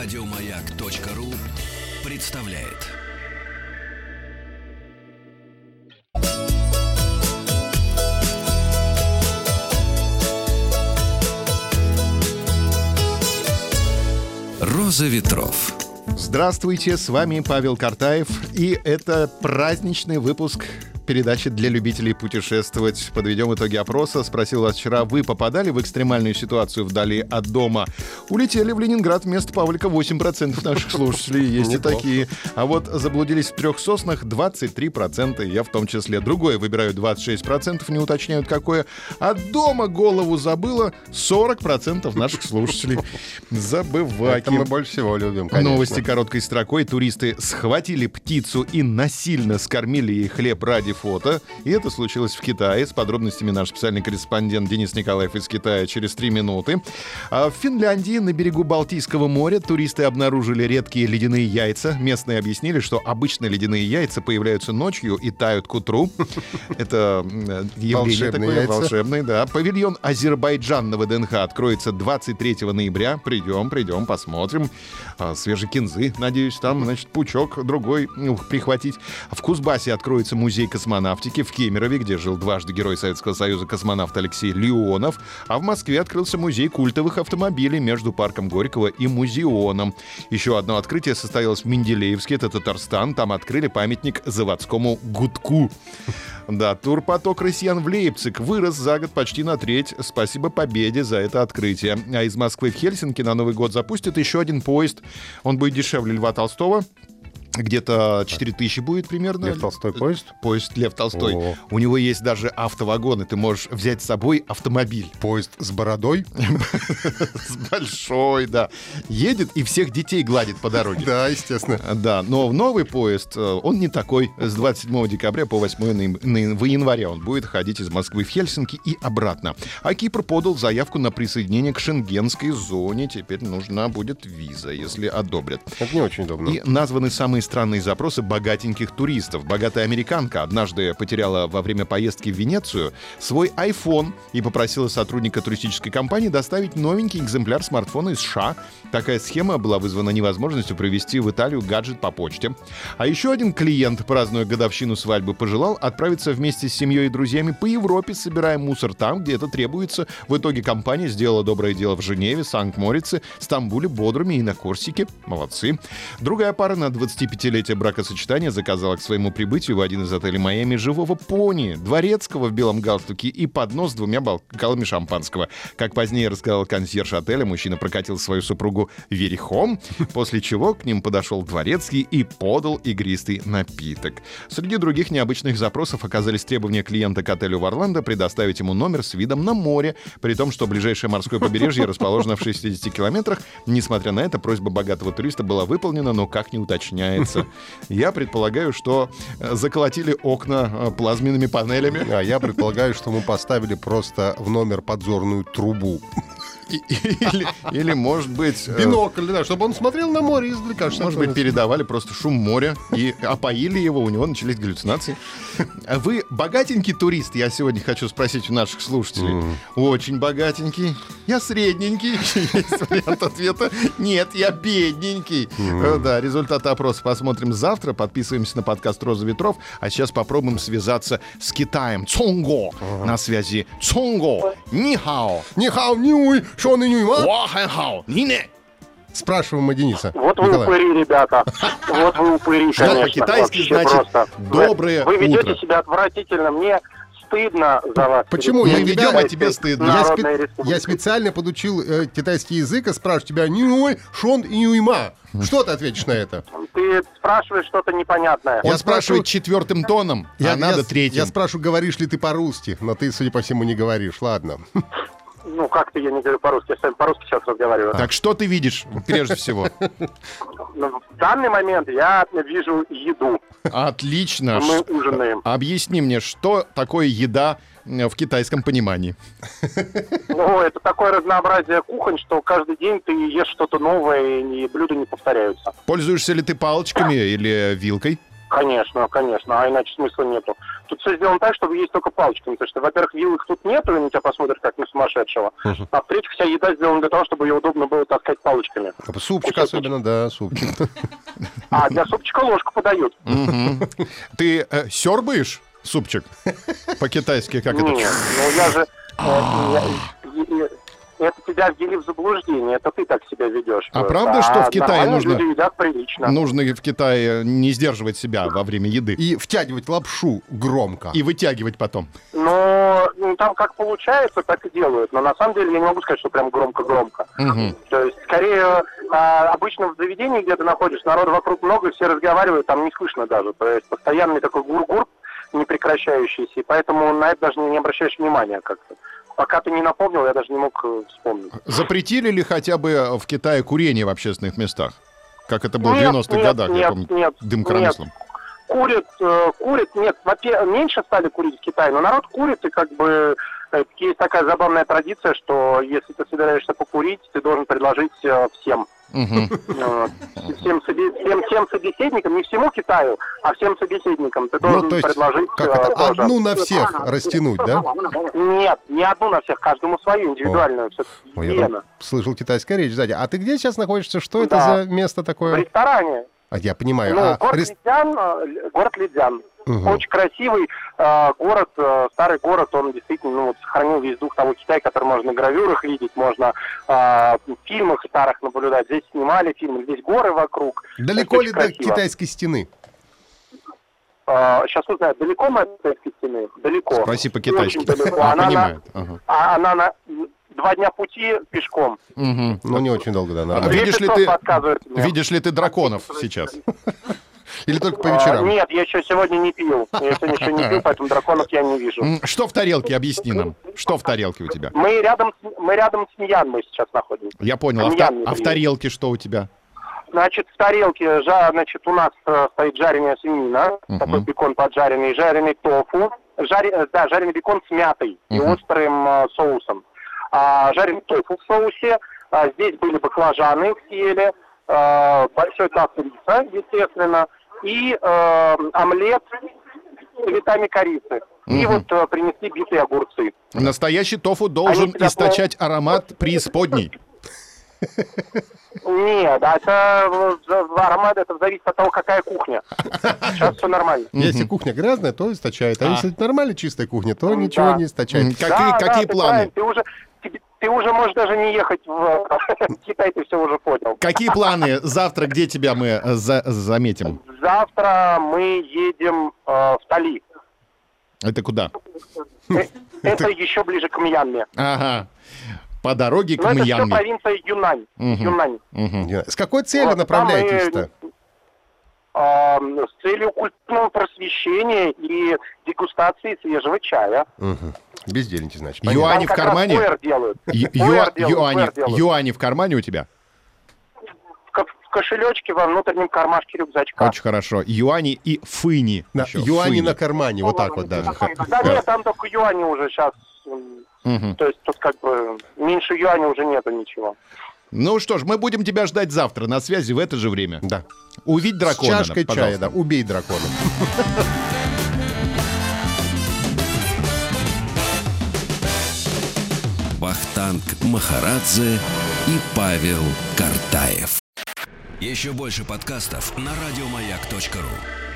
Радиомаяк.ру представляет. Роза ветров. Здравствуйте, с вами Павел Картаев, и это праздничный выпуск передачи для любителей путешествовать. Подведем итоги опроса. Спросил вас вчера, вы попадали в экстремальную ситуацию вдали от дома? Улетели в Ленинград вместо Павлика 8% наших слушателей. Есть и такие. А вот заблудились в трех соснах 23%. Я в том числе. Другое выбираю 26%, не уточняют какое. А дома голову забыла 40% наших слушателей. Забываки. Это мы больше всего любим, конечно. Новости короткой строкой. Туристы схватили птицу и насильно скормили ей хлеб ради фото. И это случилось в Китае. С подробностями наш специальный корреспондент Денис Николаев из Китая через три минуты. А в Финляндии на берегу Балтийского моря туристы обнаружили редкие ледяные яйца. Местные объяснили, что обычно ледяные яйца появляются ночью и тают к утру. Это явление такое волшебное, да. Павильон Азербайджан на ВДНХ откроется 23 ноября. Придем, придем, посмотрим. А, Свежей кинзы, надеюсь, там, значит, пучок другой ну, прихватить. В Кузбассе откроется музей космонавтики. В Кемерове, где жил дважды герой Советского Союза космонавт Алексей Леонов. А в Москве открылся музей культовых автомобилей между парком Горького и музеоном. Еще одно открытие состоялось в Менделеевске, это Татарстан. Там открыли памятник заводскому гудку. Да, турпоток россиян в Лейпциг вырос за год почти на треть. Спасибо победе за это открытие. А из Москвы в Хельсинки на Новый год запустят еще один поезд. Он будет дешевле Льва Толстого. Где-то 4 тысячи будет примерно. Лев Толстой поезд? Поезд Лев Толстой. О. У него есть даже автовагон, и ты можешь взять с собой автомобиль. Поезд с бородой? С большой, да. Едет и всех детей гладит по дороге. Да, естественно. Да, но новый поезд, э, он не такой. С 27 декабря по 8 ноям- ноя- в января он будет ходить из Москвы в Хельсинки и обратно. А Кипр подал заявку на присоединение к шенгенской зоне. Теперь нужна будет виза, если одобрят. Это не очень удобно. И названы самые странные запросы богатеньких туристов. Богатая американка однажды потеряла во время поездки в Венецию свой iPhone и попросила сотрудника туристической компании доставить новенький экземпляр смартфона из США. Такая схема была вызвана невозможностью провести в Италию гаджет по почте. А еще один клиент, празднуя годовщину свадьбы, пожелал отправиться вместе с семьей и друзьями по Европе, собирая мусор там, где это требуется. В итоге компания сделала доброе дело в Женеве, Санкт-Морице, Стамбуле, Бодруме и на Корсике. Молодцы. Другая пара на 25-летие бракосочетания заказала к своему прибытию в один из отелей Майами живого пони, дворецкого в белом галстуке и поднос с двумя бокалами шампанского. Как позднее рассказал консьерж отеля, мужчина прокатил свою супругу верхом, после чего к ним подошел дворецкий и подал игристый напиток. Среди других необычных запросов оказались требования клиента к отелю в Орландо предоставить ему номер с видом на море, при том, что ближайшее морское побережье расположено в 60 километрах. Несмотря на это, просьба богатого туриста была выполнена, но как не уточняется. Я предполагаю, что э, заколотили окна э, плазменными панелями. А я предполагаю, что мы поставили просто в номер подзорную трубу. Или, или, может быть... э, Бинокль, да, чтобы он смотрел на море издалека. что Может быть, передавали просто шум моря и опоили его, у него начались галлюцинации. А Вы богатенький турист, я сегодня хочу спросить у наших слушателей. Очень богатенький. Я средненький. Есть вариант ответа. Нет, я бедненький. Э, Да, результаты опроса посмотрим завтра. Подписываемся на подкаст «Роза ветров». А сейчас попробуем связаться с Китаем. Цонго. На связи. Цонго. Нихао. Нихао, нюй, шон и нюй? Вахэнхао. Нине. Спрашиваем мы Дениса. Вот вы Николай. упыри, ребята. Вот вы упыри, Что конечно. по-китайски значит просто. «доброе Вы ведете утро». себя отвратительно. Мне стыдно за вас. Почему? Я ведем, а тебе стыдно. Я, спе- я специально подучил э, китайский язык и спрашиваю тебя нюй, шон и нюйма. Что ты ответишь на это? Ты спрашиваешь что-то непонятное. Он Я спрашивает спрашиваю- четвертым тоном, а надо я, третьим. Я спрашиваю, говоришь ли ты по-русски, но ты, судя по всему, не говоришь. Ладно. Ну, как-то я не говорю по-русски. Я с вами по-русски сейчас разговариваю. Так что ты видишь прежде всего? Ну, В данный момент я вижу еду. Отлично. Мы ужинаем. Объясни мне, что такое еда э, в китайском понимании? Ну, это такое разнообразие кухонь, что каждый день ты ешь что-то новое, и блюда не повторяются. Пользуешься ли ты палочками или вилкой? Конечно, конечно, а иначе смысла нету. Тут все сделано так, чтобы есть только палочками. Потому что, во-первых, вилок тут нету, и на тебя посмотрят как на сумасшедшего. А в-третьих, вся еда сделана для того, чтобы ее удобно было таскать палочками. Супчик Кусочек. особенно, да, супчик. А для супчика ложку подают. Ты э, сербаешь супчик? По-китайски как это? Нет, ну я же... Это тебя ввели в заблуждение, это ты так себя ведешь. А правда, что в Китае нужно- люди едят прилично. Нужно в Китае не сдерживать себя во время еды. И втягивать лапшу громко. И вытягивать потом. Но ну, там как получается, так и делают. Но на самом деле я не могу сказать, что прям громко-громко. Мгм. То есть, скорее, а, обычно в заведении, где ты находишься, народу вокруг много, все разговаривают, там не слышно даже. То есть, постоянный такой гур-гур непрекращающийся, и поэтому на это даже не обращаешь внимания как-то. Пока ты не напомнил, я даже не мог э, вспомнить. Запретили ли хотя бы в Китае курение в общественных местах? Как это было в Нет, 90-х нет, годах, я нет, помню, нет, дым коромыслом. Курят, э, курят, нет, во-пе- меньше стали курить в Китае, но народ курит, и как бы э, есть такая забавная традиция, что если ты собираешься покурить, ты должен предложить э, всем. Всем, собе- всем, всем собеседникам, не всему Китаю, а всем собеседникам ты должен Ну, то есть, предложить э, одну на всех растянуть, да? Нет, не одну на всех, каждому свою, индивидуальную. слышал китайская речь сзади. А ты где сейчас находишься? Что это за место В такое? ресторане. А я понимаю. Ну, а, город рес- Лидзян, э, город Лидзян. Мгм. Очень красивый э, город, э, старый город, он действительно ну, вот, сохранил весь дух того Китая, который можно на гравюрах видеть, можно э, в фильмах старых наблюдать. Здесь снимали фильмы, здесь горы вокруг. Далеко ли до красиво. китайской стены? сейчас узнаю, далеко мы от китайской стены? Далеко. Спроси по-китайски. А, Она, на, Ага. а, она на два дня пути пешком. Мгм. Ну, не очень долго, да. А нормально. видишь ли 2500 ты-. Видишь ли ты драконов сейчас? Или только по А, вечерам? нет, я еще сегодня не пил. Я сегодня еще не пил, поэтому драконов я не вижу. Что в тарелке? Объясни нам. Что в тарелке у тебя? Мы рядом, с- мы рядом с Мьянмой сейчас находимся. Я понял. А в, та- а в тарелке что у тебя? Значит, в тарелке, жа, значит, у нас э, стоит жареная свинина, Мгм. такой бекон поджаренный, жареный тофу, жаре- э, да, жареный бекон с мятой и Мгм. острым э, соусом. А, жареный тофу в соусе, а, здесь были баклажаны в теле, э, большой таз риса, естественно, и э, омлет с цветами корицы. И вот э, принесли битые огурцы. Настоящий тофу должен Они источать аромат преисподней. Нет, а это э, аромат, это зависит от того, какая кухня. Сейчас все нормально. Если кухня грязная, то источает. А, А. если нормально чистая кухня, то Да. ничего не источает. Какие, Да, да, ты планы? правильно, Ты уже, ты уже можешь даже не ехать в Китай, ты все уже понял. Какие планы? Завтра где тебя мы э, за- заметим? Завтра мы едем э, в Тали. Это куда? Э, Это еще ближе к Мьянме. Ага. По дороге к Но это все Мьянме. провинция Юнань. Юнань. С какой целью Вот, направляетесь-то? э, с целью культурного просвещения и дегустации свежего чая. Мгм. Бездельники, значит. Понятно. Юани Там в как раз кармане? делают. Ю- делают, Юани, делают. юани в кармане у тебя? В ко- в кошелечке во внутреннем кармашке рюкзачка. Очень хорошо. Юани и фыни. Еще. юани Фыни. на кармане, вот так вот даже. Да нет, там только юани уже сейчас. Мгм. То есть тут как бы меньше юаня уже нету ничего. Ну что ж, мы будем тебя ждать завтра на связи в это же время. Да. Увидь С дракона. чашкой чая, да. Убей дракона. Махарадзе и Павел Картаев. Еще больше подкастов на радиомаяк.ру.